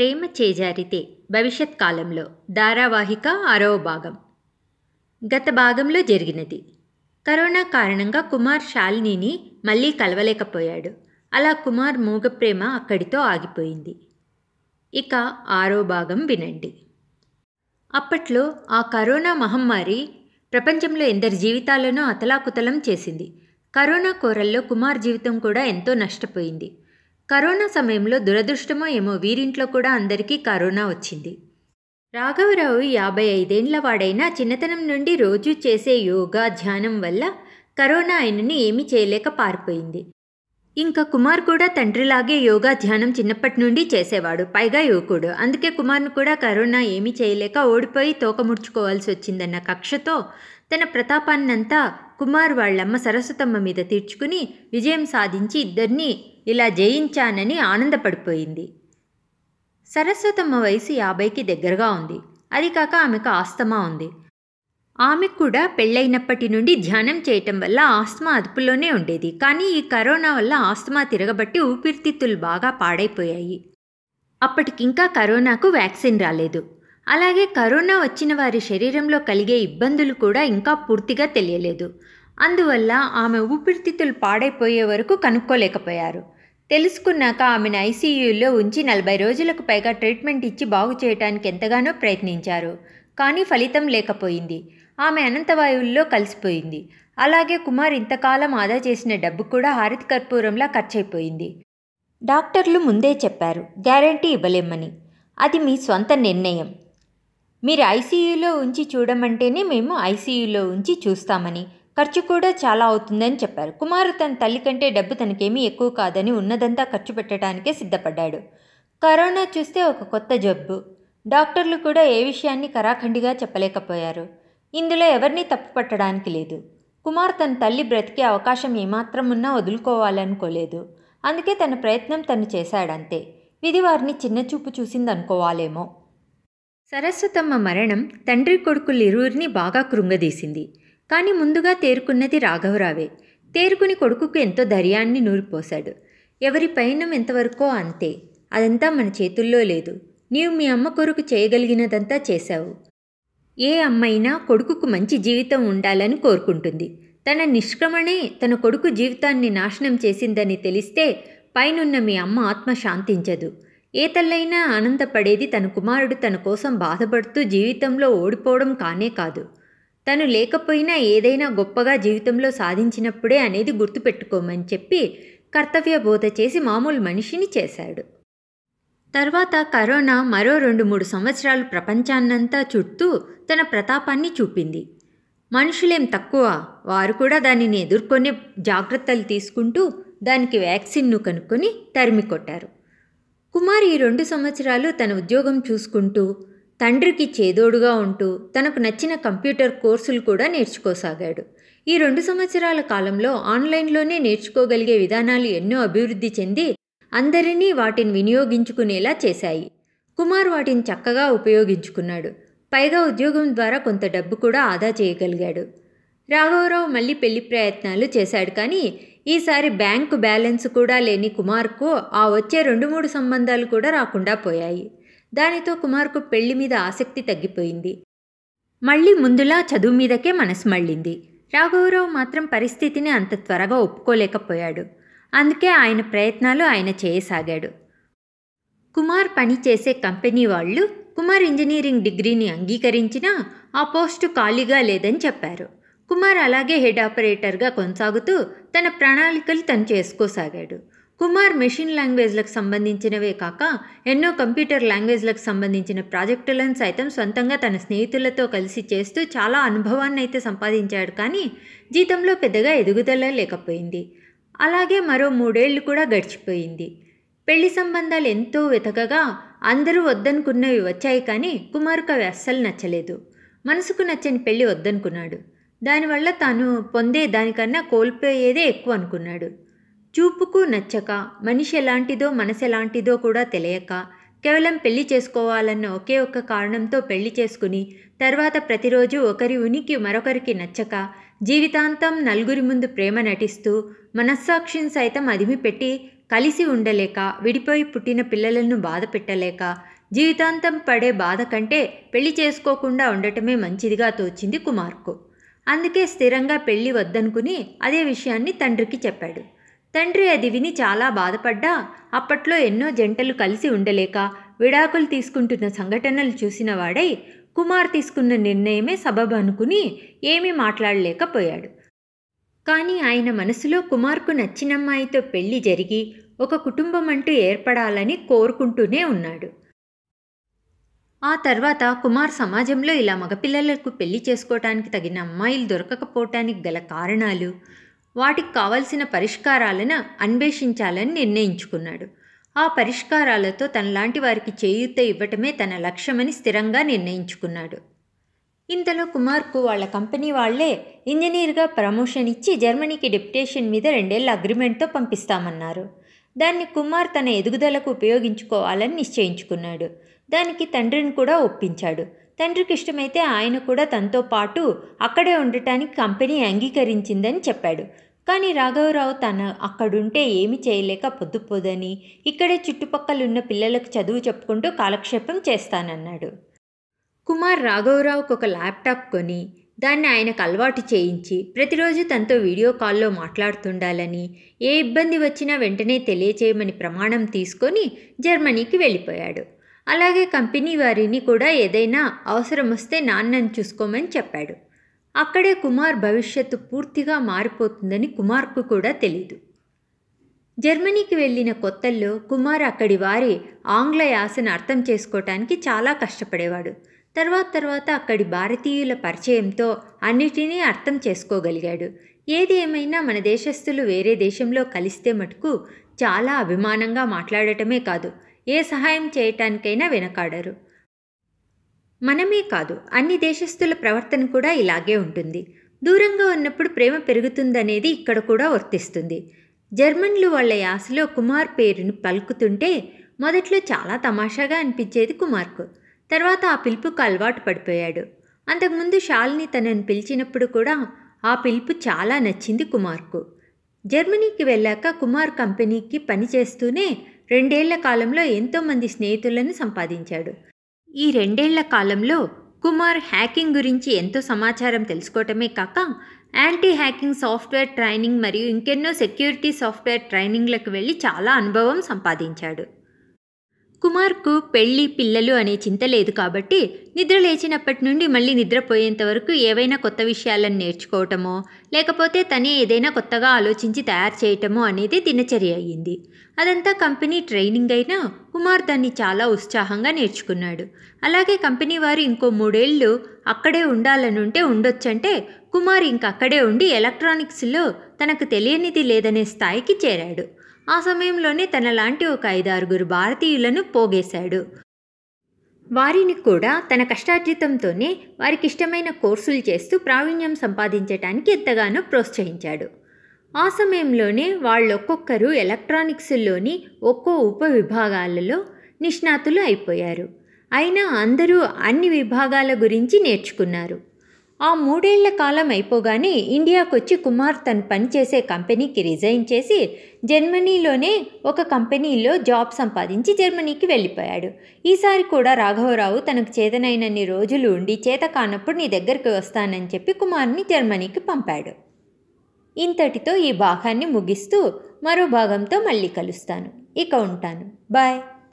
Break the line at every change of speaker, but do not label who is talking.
ప్రేమ చేజారితే భవిష్యత్ కాలంలో ధారావాహిక ఆరవ భాగం. గత భాగంలో జరిగినది. కరోనా కారణంగా కుమార్ శాలినిని మళ్ళీ కలవలేకపోయాడు. అలా కుమార్ మూగ ప్రేమ అక్కడితో ఆగిపోయింది. ఇక ఆరో భాగం వినండి. అప్పట్లో ఆ కరోనా మహమ్మారి ప్రపంచంలో ఎందరి జీవితాలను అతలాకుతలం చేసింది. కరోనా కోరల్లో కుమార్ జీవితం కూడా ఎంతో నష్టపోయింది. కరోనా సమయంలో దురదృష్టమో ఏమో వీరింట్లో కూడా అందరికీ కరోనా వచ్చింది. రాఘవరావు యాభై ఐదేండ్ల వాడైనా చిన్నతనం నుండి రోజూ చేసే యోగా ధ్యానం వల్ల కరోనా ఆయనని ఏమీ చేయలేక పారిపోయింది. ఇంకా కుమార్ కూడా తండ్రిలాగే యోగా ధ్యానం చిన్నప్పటి నుండి చేసేవాడు. పైగా యువకుడు. అందుకే కుమార్ను కూడా కరోనా ఏమీ చేయలేక ఓడిపోయి తోక ముడుచుకోవాల్సి వచ్చిందన్న కక్షతో తన ప్రతాపాన్నంతా కుమార్ వాళ్ళమ్మ సరస్వతమ్మ మీద తీర్చుకుని విజయం సాధించి ఇద్దరిని ఇలా జయించానని ఆనందపడిపోయింది. సరస్వతమ్మ వయసు యాభైకి దగ్గరగా ఉంది. అది కాక ఆమెకు ఆస్తమా ఉంది. ఆమెకు కూడా పెళ్ళైనప్పటి నుండి ధ్యానం చేయటం వల్ల ఆస్తమా అదుపులోనే ఉండేది. కానీ ఈ కరోనా వల్ల ఆస్తమా తిరగబట్టి ఊపిరితిత్తులు బాగా పాడైపోయాయి. అప్పటికింకా కరోనాకు వ్యాక్సిన్ రాలేదు. అలాగే కరోనా వచ్చిన వారి శరీరంలో కలిగే ఇబ్బందులు కూడా ఇంకా పూర్తిగా తెలియలేదు. అందువల్ల ఆమె ఊపిరితిత్తులు పాడైపోయే వరకు కనుక్కోలేకపోయారు. తెలుసుకున్నాక ఆమెను ఐసీయూలో ఉంచి నలభై రోజులకు పైగా ట్రీట్మెంట్ ఇచ్చి బాగు చేయడానికి ఎంతగానో ప్రయత్నించారు. కానీ ఫలితం లేకపోయింది. ఆమె అనంతవాయువుల్లో కలిసిపోయింది. అలాగే కుమార్ ఇంతకాలం ఆదా చేసిన డబ్బు కూడా హారతి కర్పూరంలా ఖర్చయిపోయింది డాక్టర్లు ముందే చెప్పారు గ్యారంటీ ఇవ్వలేమని. అది మీ స్వంత నిర్ణయం. మీరు ఐసీయూలో ఉంచి చూడమంటేనే మేము ఐసీయూలో ఉంచి చూస్తామని. ఖర్చు కూడా చాలా అవుతుందని చెప్పారు. కుమారు తన తల్లి కంటే డబ్బు తనకేమీ ఎక్కువ కాదని ఉన్నదంతా ఖర్చు పెట్టడానికే సిద్ధపడ్డాడు. కరోనా చూస్తే ఒక కొత్త జబ్బు. డాక్టర్లు కూడా ఏ విషయాన్ని కరాఖండిగా చెప్పలేకపోయారు. ఇందులో ఎవరినీ తప్పు పట్టడానికి లేదు. కుమార్ తన తల్లి బ్రతికే అవకాశం ఏమాత్రం ఉన్నా వదులుకోవాలనుకోలేదు. అందుకే తన ప్రయత్నం తను చేశాడంతే. విధి వారిని చిన్నచూపు చూసిందనుకోవాలేమో. సరస్వతమ్మ మరణం తండ్రి కొడుకులు ఇరువురిని బాగా కృంగదీసింది. కానీ ముందుగా తేరుకున్నది రాఘవరావే. తేరుకుని కొడుకుకు ఎంతో ధైర్యాన్ని నూరిపోశాడు. ఎవరి పైన ఎంతవరకో అంతే. అదంతా మన చేతుల్లో లేదు. నీవు మీ అమ్మ కొరకు చేయగలిగినదంతా చేశావు. ఏ అమ్మైనా కొడుకుకు మంచి జీవితం ఉండాలని కోరుకుంటుంది. తన నిష్క్రమణే తన కొడుకు జీవితాన్ని నాశనం చేసిందని తెలిస్తే పైనున్న మీ అమ్మ ఆత్మ శాంతించదు. ఏ తల్లైనా ఆనందపడేది తన కుమారుడు తన కోసం బాధపడుతూ జీవితంలో ఓడిపోవడం కానే కాదు. తను లేకపోయినా ఏదైనా గొప్పగా జీవితంలో సాధించినప్పుడే అనేది గుర్తుపెట్టుకోమని చెప్పి కర్తవ్య బోధ చేసి మామూలు మనిషిని చేశాడు. తర్వాత కరోనా మరో రెండు మూడు సంవత్సరాలు ప్రపంచాన్నంతా చుట్టూ తన ప్రతాపాన్ని చూపింది. మనుషులేం తక్కువ వారు కూడా దానిని ఎదుర్కొనే జాగ్రత్తలు తీసుకుంటూ దానికి వ్యాక్సిన్ను కనుక్కొని తరిమి కొట్టారు కుమార్ ఈ రెండు సంవత్సరాలు తన ఉద్యోగం చూసుకుంటూ తండ్రికి చేదోడుగా ఉంటూ తనకు నచ్చిన కంప్యూటర్ కోర్సులు కూడా నేర్చుకోసాగాడు. ఈ రెండు సంవత్సరాల కాలంలో ఆన్లైన్లోనే నేర్చుకోగలిగే విధానాలు ఎన్నో అభివృద్ధి చెంది అందరినీ వాటిని వినియోగించుకునేలా చేశాయి. కుమార్ వాటిని చక్కగా ఉపయోగించుకున్నాడు. పైగా ఉద్యోగం ద్వారా కొంత డబ్బు కూడా ఆదా చేయగలిగాడు. రాఘవరావు మళ్ళీ పెళ్ళి ప్రయత్నాలు చేశాడు కానీ ఈసారి బ్యాంకు బ్యాలెన్స్ కూడా లేని కుమార్కు ఆ వచ్చే రెండు మూడు సంబంధాలు కూడా రాకుండా పోయాయి. దానితో కుమార్కు పెళ్ళి మీద ఆసక్తి తగ్గిపోయింది. మళ్ళీ ముందులా చదువు మీదకే మనసు మళ్ళింది. రాఘవరావు మాత్రం పరిస్థితిని అంత త్వరగా ఒప్పుకోలేకపోయాడు. అందుకే ఆయన ప్రయత్నాలు ఆయన చేయసాగాడు. కుమార్ పనిచేసే కంపెనీ వాళ్ళు కుమార్ ఇంజనీరింగ్ డిగ్రీని అంగీకరించినా ఆ పోస్టు ఖాళీగా లేదని చెప్పారు. కుమార్ అలాగే హెడ్ ఆపరేటర్గా కొనసాగుతూ తన ప్రణాళికలు తను చేసుకోసాగాడు. కుమార్ మెషిన్ లాంగ్వేజ్లకు సంబంధించినవే కాక ఎన్నో కంప్యూటర్ లాంగ్వేజ్లకు సంబంధించిన ప్రాజెక్టులను సైతం సొంతంగా తన స్నేహితులతో కలిసి చేస్తూ చాలా అనుభవాన్ని అయితే సంపాదించాడు కానీ జీతంలో పెద్దగా ఎదుగుదల లేకపోయింది. అలాగే మరో మూడేళ్ళు కూడా గడిచిపోయింది. పెళ్ళి సంబంధాలు ఎంతో వెతకగా అందరూ వద్దనుకున్నవి వచ్చాయి కానీ కుమార్కు అవి అస్సలు నచ్చలేదు. మనసుకు నచ్చని పెళ్ళి వద్దనుకున్నాడు. దానివల్ల తాను పొందే దానికన్నా కోల్పోయేదే ఎక్కువ అనుకున్నాడు. చూపుకు నచ్చక మనిషి ఎలాంటిదో మనసు ఎలాంటిదో కూడా తెలియక కేవలం పెళ్ళి చేసుకోవాలన్న ఒకే ఒక్క కారణంతో పెళ్ళి చేసుకుని తర్వాత ప్రతిరోజు ఒకరి ఉనికి మరొకరికి నచ్చక జీవితాంతం నలుగురి ముందు ప్రేమ నటిస్తూ మనస్సాక్షిని సైతం అదిమిపెట్టి కలిసి ఉండలేక విడిపోయి పుట్టిన పిల్లలను బాధ పెట్టలేక జీవితాంతం పడే బాధ కంటే పెళ్ళి చేసుకోకుండా ఉండటమే మంచిదిగా తోచింది కుమార్కు. అందుకే స్థిరంగా పెళ్ళి వద్దనుకుని అదే విషయాన్ని తండ్రికి చెప్పాడు. తండ్రి అది విని చాలా బాధపడ్డా. అప్పట్లో ఎన్నో జంటలు కలిసి ఉండలేక విడాకులు తీసుకుంటున్న సంఘటనలు చూసిన వాడై కుమార్ తీసుకున్న నిర్ణయమే సబబు అనుకుని ఏమీ మాట్లాడలేకపోయాడు. కానీ ఆయన మనసులో కుమార్కు నచ్చిన అమ్మాయితో పెళ్ళి జరిగి ఒక కుటుంబం అంటూ ఏర్పడాలని కోరుకుంటూనే ఉన్నాడు. ఆ తర్వాత కుమార్ సమాజంలో ఇలా మగపిల్లలకు పెళ్ళి చేసుకోవటానికి తగిన అమ్మాయిలు దొరకకపోవటానికి గల కారణాలు వాటికి కావలసిన పరిష్కారాలను అన్వేషించాలని నిర్ణయించుకున్నాడు. ఆ పరిష్కారాలతో తనలాంటి వారికి చేయూత ఇవ్వటమే తన లక్ష్యమని స్థిరంగా నిర్ణయించుకున్నాడు. ఇంతలో కుమార్కు వాళ్ళ కంపెనీ వాళ్ళే ఇంజనీర్గా ప్రమోషన్ ఇచ్చి జర్మనీకి డెప్యుటేషన్ మీద రెండేళ్ళ అగ్రిమెంట్తో పంపిస్తామన్నారు. దాన్ని కుమార్ తన ఎదుగుదలకు ఉపయోగించుకోవాలని నిశ్చయించుకున్నాడు. దానికి తండ్రిని కూడా ఒప్పించాడు. తండ్రికి ఇష్టమైతే ఆయన కూడా తనతో పాటు అక్కడే ఉండటానికి కంపెనీ అంగీకరించిందని చెప్పాడు. కానీ రాఘవరావు తన అక్కడుంటే ఏమి చేయలేక పొద్దుపోదని ఇక్కడే చుట్టుపక్కలున్న పిల్లలకు చదువు చెప్పుకుంటూ కాలక్షేపం చేస్తానన్నాడు. కుమార్ రాఘవరావుకు ఒక ల్యాప్టాప్ కొని దాన్ని ఆయనకు అలవాటు చేయించి ప్రతిరోజు తనతో వీడియో కాల్లో మాట్లాడుతుండాలని ఏ ఇబ్బంది వచ్చినా వెంటనే తెలియచేయమని ప్రమాణం తీసుకొని జర్మనీకి వెళ్ళిపోయాడు. అలాగే కంపెనీ వారిని కూడా ఏదైనా అవసరం వస్తే నాన్నని చూసుకోమని చెప్పాడు. అక్కడే కుమార్ భవిష్యత్తు పూర్తిగా మారిపోతుందని కుమార్కు కూడా తెలీదు. జర్మనీకి వెళ్ళిన కొత్తల్లో కుమార్ అక్కడి వారి ఆంగ్ల యాసను అర్థం చేసుకోవటానికి చాలా కష్టపడేవాడు. తర్వాత తర్వాత అక్కడి భారతీయుల పరిచయంతో అన్నిటినీ అర్థం చేసుకోగలిగాడు. ఏది ఏమైనా మన దేశస్థులు వేరే దేశంలో కలిస్తే మటుకు చాలా అభిమానంగా మాట్లాడటమే కాదు. ఏ సహాయం చేయటానికైనా వెనకాడరు. మనమే కాదు అన్ని దేశస్థుల ప్రవర్తన కూడా ఇలాగే ఉంటుంది. దూరంగా ఉన్నప్పుడు ప్రేమ పెరుగుతుందనేది ఇక్కడ కూడా వర్తిస్తుంది. జర్మన్లు వాళ్ళ యాసలో కుమార్ పేరును పలుకుతుంటే మొదట్లో చాలా తమాషాగా అనిపించేది కుమార్కు. తర్వాత ఆ పిలుపుకు అలవాటు పడిపోయాడు. అంతకుముందు షాల్ని తనను పిలిచినప్పుడు కూడా ఆ పిలుపు చాలా నచ్చింది కుమార్కు. జర్మనీకి వెళ్ళాక కుమార్ కంపెనీకి పనిచేస్తూనే రెండేళ్ళ కాలంలో ఎంతోమంది స్నేహితులను సంపాదించాడు. ఈ రెండేళ్ళ కాలంలో కుమార్ హ్యాకింగ్ గురించి ఎంతో సమాచారం తెలుసుకోవటమే కాక యాంటీ హ్యాకింగ్ సాఫ్ట్వేర్ ట్రైనింగ్ మరియు ఇంకెన్నో సెక్యూరిటీ సాఫ్ట్వేర్ ట్రైనింగ్లకు వెళ్ళి చాలా అనుభవం సంపాదించాడు. కుమార్కు పెళ్ళి పిల్లలు అనే చింత లేదు కాబట్టి నిద్ర లేచినప్పటి నుండి మళ్ళీ నిద్రపోయేంత వరకు ఏవైనా కొత్త విషయాలను నేర్చుకోవటమో లేకపోతే తనే ఏదైనా కొత్తగా ఆలోచించి తయారు చేయటమో అనేది దినచర్య అయ్యింది. అదంతా కంపెనీ ట్రైనింగ్ అయినా కుమార్ దాన్ని చాలా ఉత్సాహంగా నేర్చుకున్నాడు. అలాగే కంపెనీ వారు ఇంకో మూడేళ్ళు అక్కడే ఉండాలనుంటే ఉండొచ్చంటే కుమార్ ఇంకక్కడే ఉండి ఎలక్ట్రానిక్స్లో తనకు తెలియనిది లేదనే స్థాయికి చేరాడు. ఆ సమయంలోనే తనలాంటి ఒక ఐదారుగురు భారతీయులను పోగేశాడు. వారిని కూడా తన కష్టార్జితంతోనే వారికి ఇష్టమైన కోర్సులు చేస్తూ ప్రావీణ్యం సంపాదించటానికి ఎంతగానో ప్రోత్సహించాడు. ఆ సమయంలోనే వాళ్ళొక్కొక్కరు ఎలక్ట్రానిక్స్లోని ఒక్కో ఉప విభాగాలలో నిష్ణాతులు అయిపోయారు. అయినా అందరూ అన్ని విభాగాల గురించి నేర్చుకున్నారు. ఆ మూడేళ్ళ కాలం అయిపోగానే ఇండియాకు వచ్చి కుమార్ తను పనిచేసే కంపెనీకి రిజైన్ చేసి జర్మనీలోనే ఒక కంపెనీలో జాబ్ సంపాదించి జర్మనీకి వెళ్ళిపోయాడు. ఈసారి కూడా రాఘవరావు తనకు చేతనైనన్ని రోజులు ఉండి చేత కానప్పుడు నీ దగ్గరికి వస్తానని చెప్పి కుమార్ని జర్మనీకి పంపాడు. ఇంతటితో ఈ భాగాన్ని ముగిస్తూ మరో భాగంతో మళ్ళీ కలుస్తాను. ఇక ఉంటాను. బాయ్.